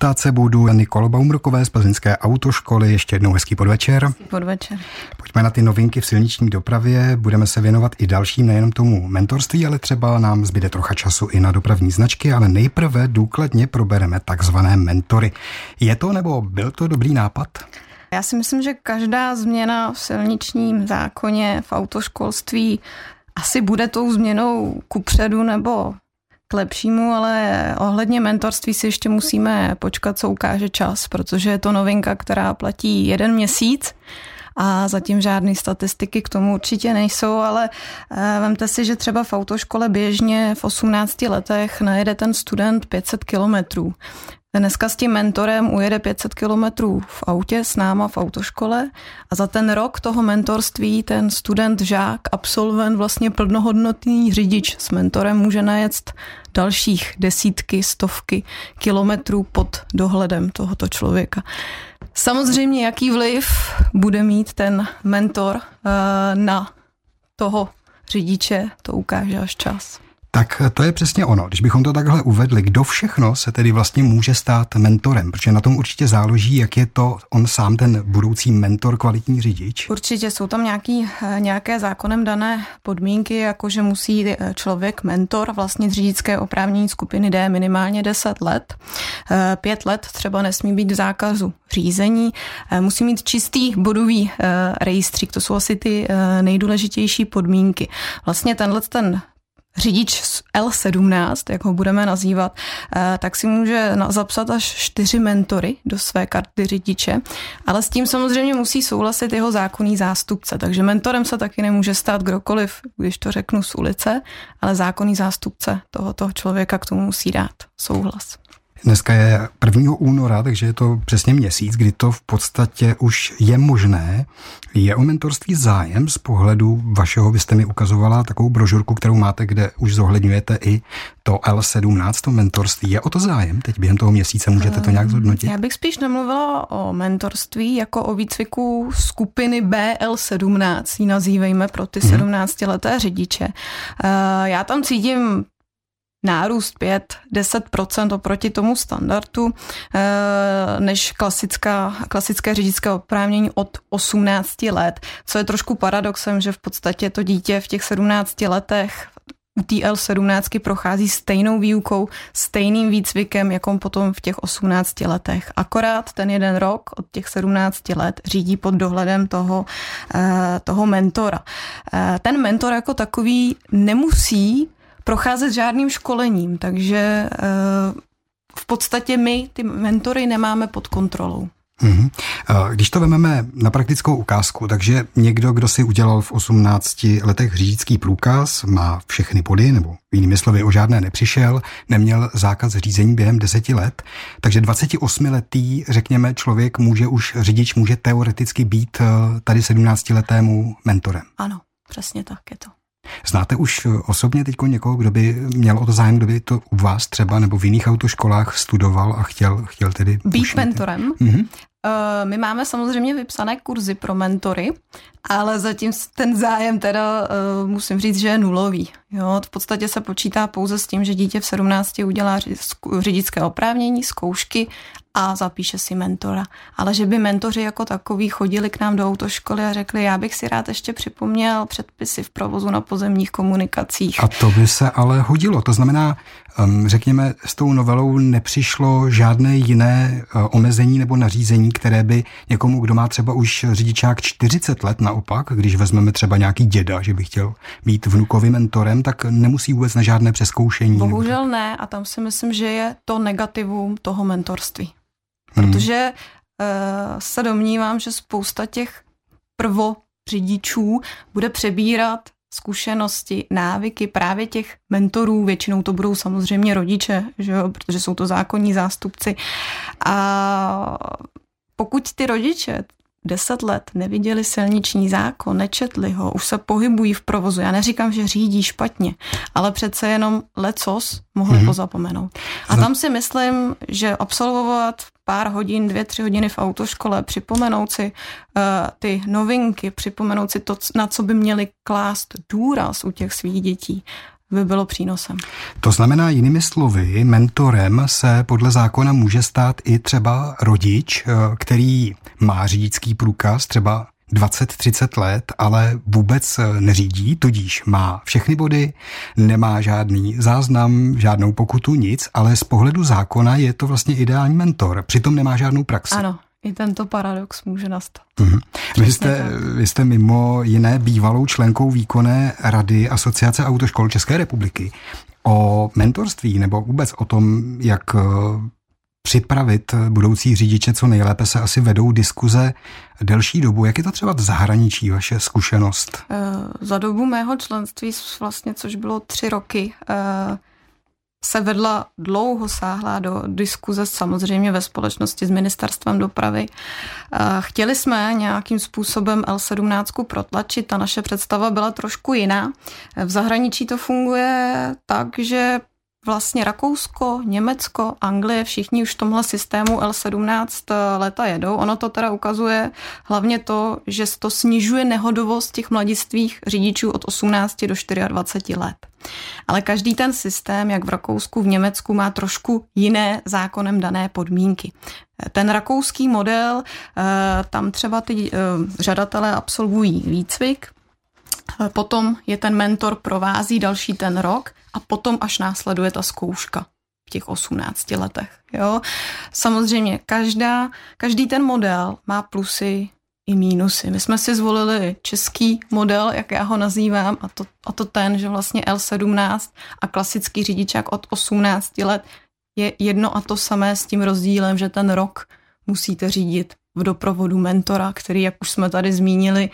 Ptát se budu Nikolo Baumrokové z Plzeňské autoškoly. Ještě jednou hezký podvečer. Podvečer. Pojďme na ty novinky v silniční dopravě. Budeme se věnovat i dalším, nejenom tomu mentorství, ale třeba nám zbyde trocha času i na dopravní značky, ale nejprve důkladně probereme takzvané mentory. Je to nebo byl to dobrý nápad? Já si myslím, že každá změna v silničním zákoně, v autoškolství asi bude tou změnou kupředu nebo k lepšímu, ale ohledně mentorství si ještě musíme počkat, co ukáže čas, protože je to novinka, která platí jeden měsíc a zatím žádné statistiky k tomu určitě nejsou, ale eh, vemte si, že třeba v autoškole běžně v 18 letech najede ten student 500 kilometrů. Dneska s tím mentorem ujede 500 kilometrů v autě s náma v autoškole a za ten rok toho mentorství ten student, žák, absolvent, vlastně plnohodnotný řidič s mentorem může najet dalších desítky, stovky kilometrů pod dohledem tohoto člověka. Samozřejmě, jaký vliv bude mít ten mentor eh, na toho řidiče, to ukáže až čas. Tak to je přesně ono. Když bychom to takhle uvedli, kdo všechno se tedy vlastně může stát mentorem, protože na tom určitě záleží, jak je to on sám ten budoucí mentor, kvalitní řidič. Určitě jsou tam nějaký, eh, nějaké zákonem dané podmínky, jako že musí eh, člověk mentor vlastně řidičské oprávnění skupiny D minimálně 10 let. Eh, pět let třeba nesmí být v zákazu řízení. Musí mít čistý bodový rejstřík, to jsou asi ty nejdůležitější podmínky. Vlastně tenhle ten řidič L17, jak ho budeme nazývat, eh, tak si může zapsat až čtyři mentory do své karty řidiče, ale s tím samozřejmě musí souhlasit jeho zákonný zástupce, takže mentorem se taky nemůže stát kdokoliv, když to řeknu z ulice, ale zákonný zástupce tohoto člověka k tomu musí dát souhlas. Dneska je 1. února, takže je to přesně měsíc, kdy to v podstatě už je možné. Je o mentorství zájem z pohledu vašeho, byste mi ukazovala takovou brožurku, kterou máte, kde už zohledňujete i to L17, to mentorství. Je o to zájem? Teď během toho měsíce můžete to nějak ehm, zhodnotit? Já bych spíš nemluvila o mentorství jako o výcviku skupiny BL17, ji nazývejme pro ty 17-leté mhm. řidiče. Eh, já tam cítím nárůst 5-10% oproti tomu standardu, eh, než klasická, klasické řidičské oprávnění od 18 let, co je trošku paradoxem, že v podstatě to dítě v těch 17 letech u TL 17 prochází stejnou výukou, stejným výcvikem, jako potom v těch 18 letech. Akorát ten jeden rok od těch 17 let řídí pod dohledem toho, eh, toho mentora. Eh, ten mentor jako takový nemusí procházet žádným školením, takže eh, v podstatě my ty mentory nemáme pod kontrolou. Mm-hmm. Když to vezmeme na praktickou ukázku, takže někdo, kdo si udělal v 18 letech řidičský průkaz, má všechny body, nebo jinými slovy o žádné nepřišel, neměl zákaz řízení během deseti let, takže 28-letý, řekněme, člověk může už, řidič může teoreticky být eh, tady 17-letému mentorem. Ano, přesně tak je to. Znáte už osobně teď někoho, kdo by měl o to zájem, kdo by to u vás třeba nebo v jiných autoškolách studoval a chtěl, chtěl tedy... Být mentorem? Mm-hmm. My máme samozřejmě vypsané kurzy pro mentory, ale zatím ten zájem teda uh, musím říct, že je nulový. Jo, v podstatě se počítá pouze s tím, že dítě v 17 udělá řidičské oprávnění, zkoušky a zapíše si mentora. Ale že by mentoři jako takový chodili k nám do autoškoly a řekli, já bych si rád ještě připomněl předpisy v provozu na pozemních komunikacích. A to by se ale hodilo. To znamená, řekněme, s tou novelou nepřišlo žádné jiné uh, omezení nebo nařízení, které by někomu, kdo má třeba už řidičák 40 let naopak, když vezmeme třeba nějaký děda, že by chtěl být vnukovým mentorem, tak nemusí vůbec na žádné přeskoušení. Bohužel ne a tam si myslím, že je to negativum toho mentorství. Hmm. Protože uh, se domnívám, že spousta těch prvo řidičů bude přebírat zkušenosti, návyky právě těch mentorů, většinou to budou samozřejmě rodiče, že jo, protože jsou to zákonní zástupci. A pokud ty rodiče deset let neviděli silniční zákon, nečetli ho, už se pohybují v provozu. Já neříkám, že řídí špatně, ale přece jenom lecos mohli mm-hmm. pozapomenout. A tam si myslím, že absolvovat pár hodin, dvě, tři hodiny v autoškole, připomenout si uh, ty novinky, připomenout si to, na co by měli klást důraz u těch svých dětí, by bylo přínosem. To znamená, jinými slovy, mentorem se podle zákona může stát i třeba rodič, eh, který má řidičský průkaz, třeba 20-30 let, ale vůbec eh, neřídí, tudíž má všechny body, nemá žádný záznam, žádnou pokutu, nic, ale z pohledu zákona je to vlastně ideální mentor. Přitom nemá žádnou praxi. Ano, i tento paradox může nastat. Mm-hmm. Vy, jste, vy jste mimo jiné bývalou členkou výkonné rady Asociace autoškol České republiky. O mentorství nebo vůbec o tom, jak eh, připravit budoucí řidiče co nejlépe, se asi vedou diskuze delší dobu. Jak je to třeba v zahraničí, vaše zkušenost? Eh, za dobu mého členství, vlastně, což bylo tři roky, eh, se vedla dlouho sáhlá do diskuze samozřejmě ve společnosti s ministerstvem dopravy. Chtěli jsme nějakým způsobem L17 protlačit, ta naše představa byla trošku jiná. V zahraničí to funguje tak, že vlastně Rakousko, Německo, Anglie, všichni už v tomhle systému L17 eh, leta jedou. Ono to teda ukazuje hlavně to, že to snižuje nehodovost těch mladistvých řidičů od 18 do 24 let. Ale každý ten systém, jak v Rakousku, v Německu, má trošku jiné zákonem dané podmínky. Ten rakouský model, eh, tam třeba ty eh, žadatelé absolvují výcvik, potom je ten mentor provází další ten rok a potom až následuje ta zkouška v těch 18 letech. Jo? Samozřejmě každá, každý ten model má plusy i mínusy. My jsme si zvolili český model, jak já ho nazývám, a to, a to ten, že vlastně L17 a klasický řidičák od 18 let je jedno a to samé s tím rozdílem, že ten rok musíte řídit v doprovodu mentora, který, jak už jsme tady zmínili,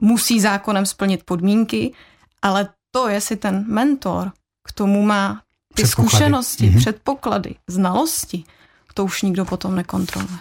musí zákonem splnit podmínky, ale to, jestli ten mentor k tomu má ty předpoklady. zkušenosti, mm-hmm. předpoklady, znalosti, to už nikdo potom nekontroluje.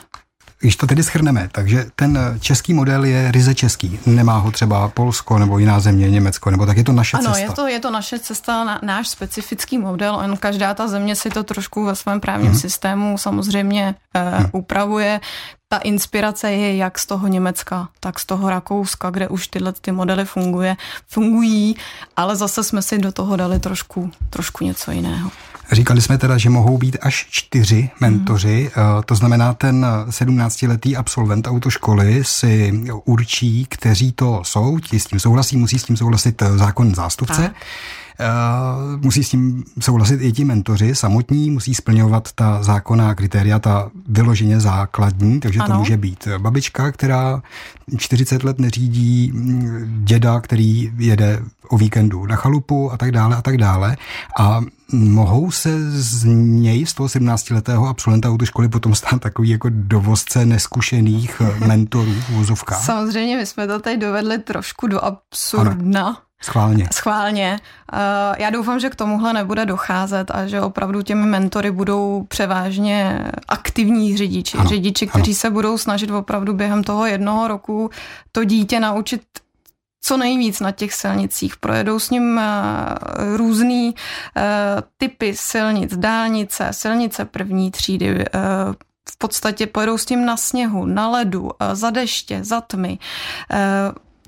Když to tedy schrneme, takže ten český model je ryze český. Nemá ho třeba Polsko nebo jiná země, Německo, nebo tak je to naše ano, cesta. Ano, je to, je to naše cesta, na, náš specifický model. On, každá ta země si to trošku ve svém právním hmm. systému samozřejmě eh, hmm. upravuje ta inspirace je jak z toho Německa, tak z toho Rakouska, kde už tyhle ty modely funguje, fungují, ale zase jsme si do toho dali trošku, trošku něco jiného. Říkali jsme teda, že mohou být až čtyři mentoři, mm. to znamená ten 17-letý absolvent autoškoly si určí, kteří to jsou, ti s tím souhlasí, musí s tím souhlasit eh, zákon zástupce. Tak. Uh, musí s tím souhlasit i ti mentoři samotní, musí splňovat ta zákonná kritéria, ta vyloženě základní, takže ano. to může být babička, která 40 let neřídí, děda, který jede o víkendu na chalupu a tak dále a tak dále. A mohou se z něj, z toho 17-letého absolventa autoškoly, potom stát takový jako dovozce neskušených mentorů v vozovkách? Samozřejmě, my jsme to tady dovedli trošku do absurdna. Ano. Schválně. Schválně. Eh, já doufám, že k tomuhle nebude docházet a že opravdu těmi mentory budou převážně aktivní řidiči. Ano, řidiči, kteří ano. se budou snažit opravdu během toho jednoho roku to dítě naučit co nejvíc na těch silnicích. Projedou s ním eh, různý eh, typy silnic, dálnice, silnice první třídy, v podstatě pojedou s tím na sněhu, na ledu, za deště, za tmy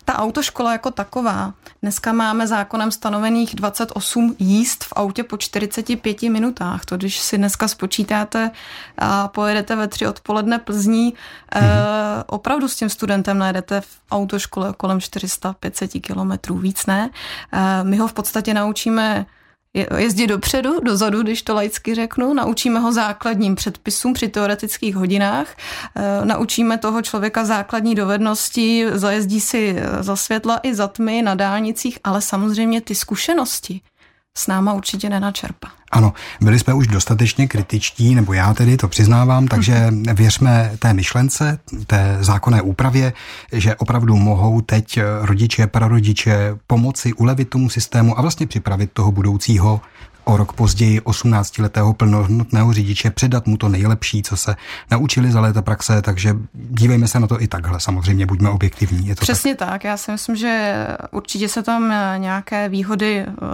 ta autoškola jako taková, dneska máme zákonem stanovených 28 jízd v autě po 45 minutách. To, když si dneska spočítáte a pojedete ve tři odpoledne Plzní, mm-hmm. eh, opravdu s tím studentem najedete v autoškole kolem 400-500 kilometrů, víc ne. Eh, my ho v podstatě naučíme jezdit dopředu, dozadu, když to laicky řeknu. Naučíme ho základním předpisům při teoretických hodinách. Eh, naučíme toho člověka základní dovednosti, zajezdí si za světla i za tmy na dálnicích, ale samozřejmě ty zkušenosti s náma určitě nenačerpá. Ano, byli jsme už dostatečně kritičtí, nebo já tedy to přiznávám, takže věřme té myšlence, té zákonné úpravě, že opravdu mohou teď rodiče, prarodiče pomoci ulevit tomu systému a vlastně připravit toho budoucího o rok později 18-letého plnohodnotného řidiče, předat mu to nejlepší, co se naučili za léta praxe, takže dívejme se na to i takhle, samozřejmě buďme objektivní. Je to Přesně tak? tak, já si myslím, že určitě se tam nějaké výhody uh,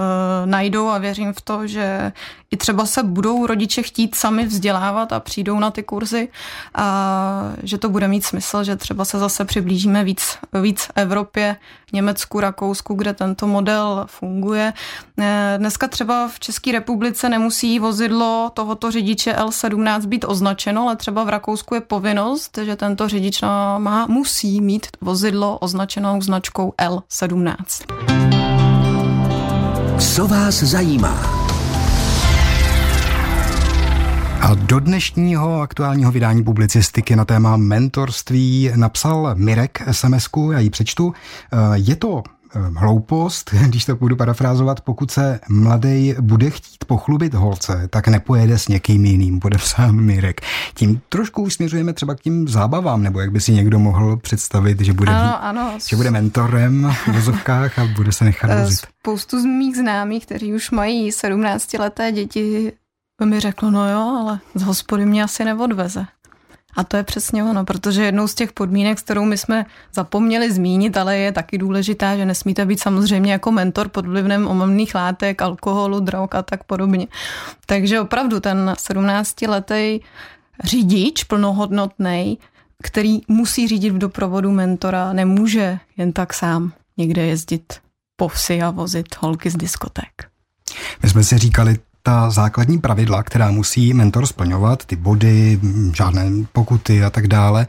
najdou a věřím v to, že i třeba se budou rodiče chtít sami vzdělávat a přijdou na ty kurzy a že to bude mít smysl, že třeba se zase přiblížíme víc, víc Evropě, Německu, Rakousku, kde tento model funguje. Eh, dneska třeba v České republice nemusí vozidlo tohoto řidiče L17 být označeno, ale třeba v Rakousku je povinnost, že tento řidič má, musí mít vozidlo označenou značkou L17. Co vás zajímá? A do dnešního aktuálního vydání publicistiky na téma mentorství napsal Mirek sms já ji přečtu. Eh, je to hloupost, když to budu parafrázovat, pokud se mladý bude chtít pochlubit holce, tak nepojede s někým jiným, podepsán Mirek. Tím trošku už směřujeme třeba k tím zábavám, nebo jak by si někdo mohl představit, že bude, ano, ano. Že bude mentorem v vozovkách a bude se nechat eh, vozit. Spoustu z mých známých, kteří už mají 17 leté děti, by mi řekl, no jo, ale z hospody mě asi neodveze. A to je přesně ono, protože jednou z těch podmínek, s kterou my jsme zapomněli zmínit, ale je taky důležitá, že nesmíte být samozřejmě jako mentor pod vlivem omamných látek, alkoholu, drog a tak podobně. Takže opravdu ten 17-letý řidič plnohodnotný, který musí řídit v doprovodu mentora, nemůže jen tak sám někde jezdit po vsi a vozit holky z diskoték. My jsme si říkali, ta základní pravidla, která musí mentor splňovat, ty body, žádné pokuty a tak dále.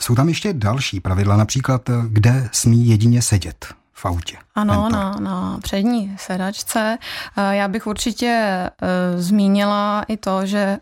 Jsou tam ještě další pravidla, například kde smí jedině sedět v autě. Ano, mentor. na, na přední sedačce. Já bych určitě zmínila i to, že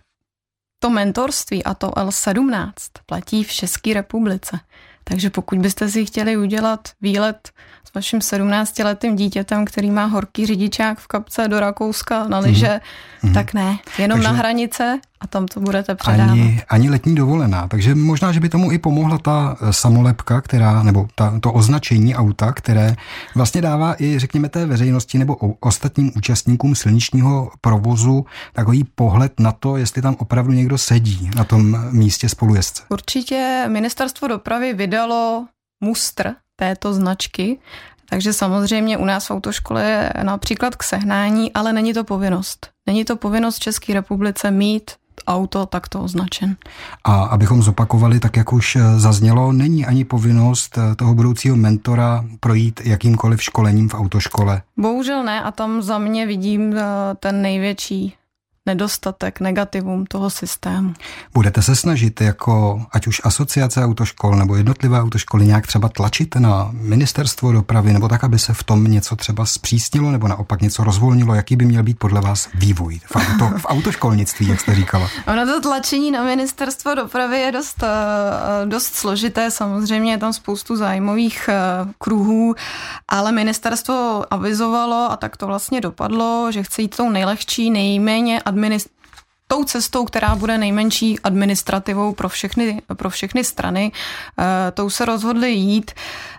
to mentorství a to L17 platí v České republice. Takže pokud byste si chtěli udělat výlet s vaším 17-letým dítětem, který má horký řidičák v kapce do Rakouska na lyže, mm-hmm. tak ne. Jenom Takže... na hranice a tam to budete předávat. Ani, ani letní dovolená. Takže možná, že by tomu i pomohla ta eh, samolepka, která, nebo ta, to označení auta, které vlastně dává i, řekněme, té veřejnosti nebo ostatním účastníkům silničního provozu takový pohled na to, jestli tam opravdu někdo sedí na tom místě spolujezdce. Určitě ministerstvo dopravy vydalo mustr této značky, takže samozřejmě u nás v autoškole je například k sehnání, ale není to povinnost. Není to povinnost České republice mít auto takto označen. A abychom zopakovali, tak jak už zaznělo, není ani povinnost toho budoucího mentora projít jakýmkoliv školením v autoškole? Bohužel ne a tam za mě vidím eh, ten největší nedostatek, negativum toho systému. Budete se snažit jako ať už asociace autoškol nebo jednotlivé autoškoly nějak třeba tlačit na ministerstvo dopravy nebo tak, aby se v tom něco třeba zpřísnilo nebo naopak něco rozvolnilo? Jaký by měl být podle vás vývoj v, auto, v autoškolnictví, jak jste říkala? Ono to tlačení na ministerstvo dopravy je dost, eh, dost složité. Samozřejmě je tam spoustu zájmových eh, kruhů, ale ministerstvo avizovalo a tak to vlastně dopadlo, že chce jít tou nejlehčí, nejméně a administ- tou cestou, která bude nejmenší administrativou pro všechny, pro všechny strany. E, tou se rozhodli jít.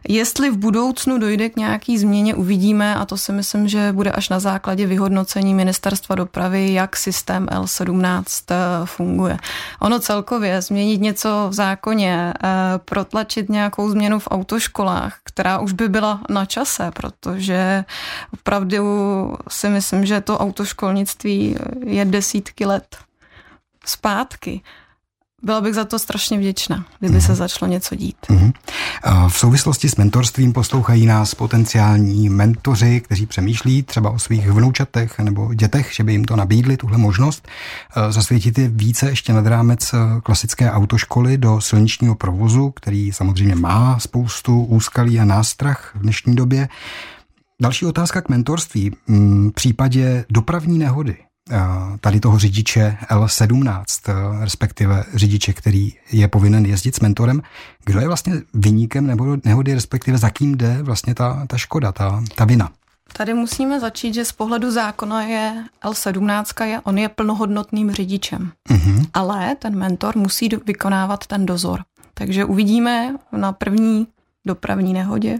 Jestli v budoucnu dojde k nějaký změně, uvidíme a to si myslím, že bude až na základě vyhodnocení ministerstva dopravy, jak systém L17 eh, funguje. Ono celkově změnit něco v zákoně, e, protlačit nějakou změnu v autoškolách, která už by byla na čase, protože opravdu si myslím, že to autoškolnictví je desítky let zpátky. Byla bych za to strašně vděčná, kdyby se mhm. začalo něco dít. Mm-hmm. V souvislosti s mentorstvím poslouchají nás potenciální mentoři, kteří přemýšlí třeba o svých vnoučatech nebo dětech, že by jim to nabídli, tuhle možnost zasvětit je více ještě nad rámec klasické autoškoly do silničního provozu, který samozřejmě má spoustu úskalí a nástrah v dnešní době. Další otázka k mentorství. V případě dopravní nehody tady toho řidiče L17, respektive řidiče, který je povinen jezdit s mentorem, kdo je vlastně vyníkem nebo nehody, respektive za kým jde vlastně ta, ta škoda, ta, ta vina? Tady musíme začít, že z pohledu zákona je L17, je, on je plnohodnotným řidičem. Uh-huh. Ale ten mentor musí vykonávat ten dozor. Takže uvidíme na první dopravní nehodě,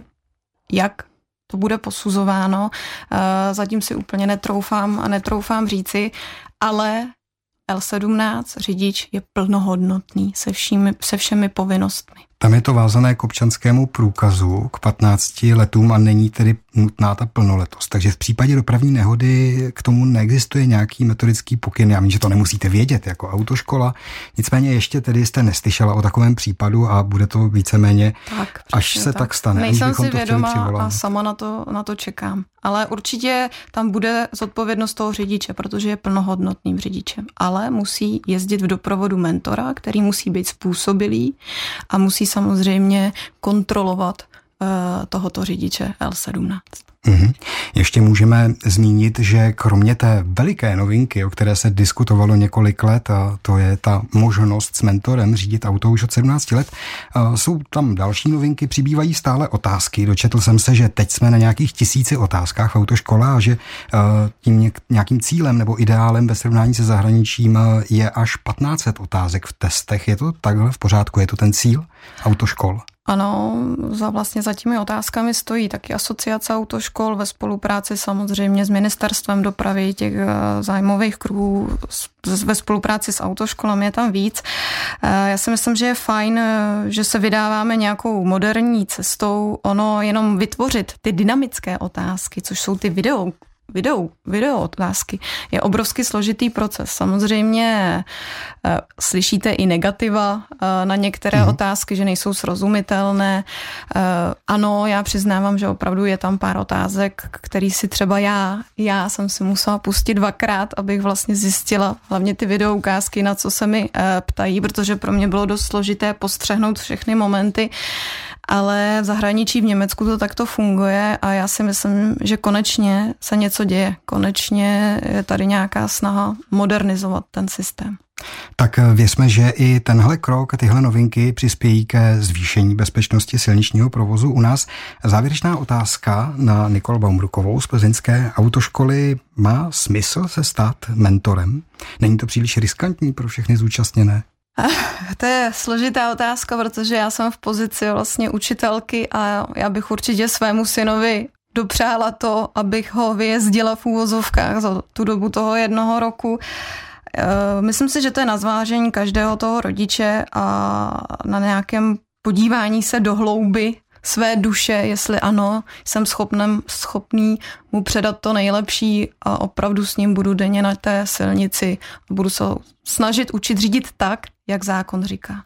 jak to bude posuzováno. Eh, zatím si úplně netroufám a netroufám říci, ale L17 řidič je plnohodnotný se, všimi, se všemi povinnostmi. Tam je to vázané k občanskému průkazu k 15 letům a není tedy nutná ta plnoletost. Takže v případě dopravní nehody k tomu neexistuje nějaký metodický pokyn. Já vím, že to nemusíte vědět jako autoškola, nicméně ještě tedy jste neslyšela o takovém případu a bude to víceméně, tak, až se tak, tak stane. Nejsem si vědoma a sama na to, na to čekám. Ale určitě tam bude zodpovědnost toho řidiče, protože je plnohodnotným řidičem. Ale musí jezdit v doprovodu mentora, který musí být způsobilý a musí samozřejmě kontrolovat uh, tohoto řidiče L17. Mm-hmm. Ještě můžeme zmínit, že kromě té veliké novinky, o které se diskutovalo několik let, a to je ta možnost s mentorem řídit auto už od 17 let, jsou tam další novinky, přibývají stále otázky. Dočetl jsem se, že teď jsme na nějakých tisíci otázkách v autoškole a že tím nějakým cílem nebo ideálem ve srovnání se zahraničím je až 1500 otázek v testech. Je to takhle v pořádku? Je to ten cíl autoškol? Ano, za vlastně za těmi otázkami stojí taky asociace autoškol ve spolupráci samozřejmě s ministerstvem dopravy těch eh, zájmových kruhů, ve spolupráci s autoškolami je tam víc. Eh, já si myslím, že je fajn, eh, že se vydáváme nějakou moderní cestou, ono jenom vytvořit ty dynamické otázky, což jsou ty video video, video otázky je obrovsky složitý proces. Samozřejmě uh, slyšíte i negativa uh, na některé mm. otázky, že nejsou srozumitelné. Uh, ano, já přiznávám, že opravdu je tam pár otázek, který si třeba já, já jsem si musela pustit dvakrát, abych vlastně zjistila hlavně ty video ukázky, na co se mi ptají, protože pro mě bylo dost složité postřehnout všechny momenty ale v zahraničí v Německu to takto funguje a já si myslím, že konečně se něco děje. Konečně je tady nějaká snaha modernizovat ten systém. Tak věřme, že i tenhle krok a tyhle novinky přispějí ke zvýšení bezpečnosti silničního provozu u nás. Závěrečná otázka na Nikol Baumrukovou z plzeňské autoškoly. Má smysl se stát mentorem? Není to příliš riskantní pro všechny zúčastněné? To je složitá otázka, protože já jsem v pozici vlastně učitelky a já bych určitě svému synovi dopřála to, abych ho vyjezdila v úvozovkách za tu dobu toho jednoho roku. Eh, myslím si, že to je na zvážení každého toho rodiče a na nějakém podívání se do hlouby své duše, jestli ano, jsem schopnem, schopný mu předat to nejlepší a opravdu s ním budu denně na té silnici a budu se snažit učit řídit tak, jak zákon říká.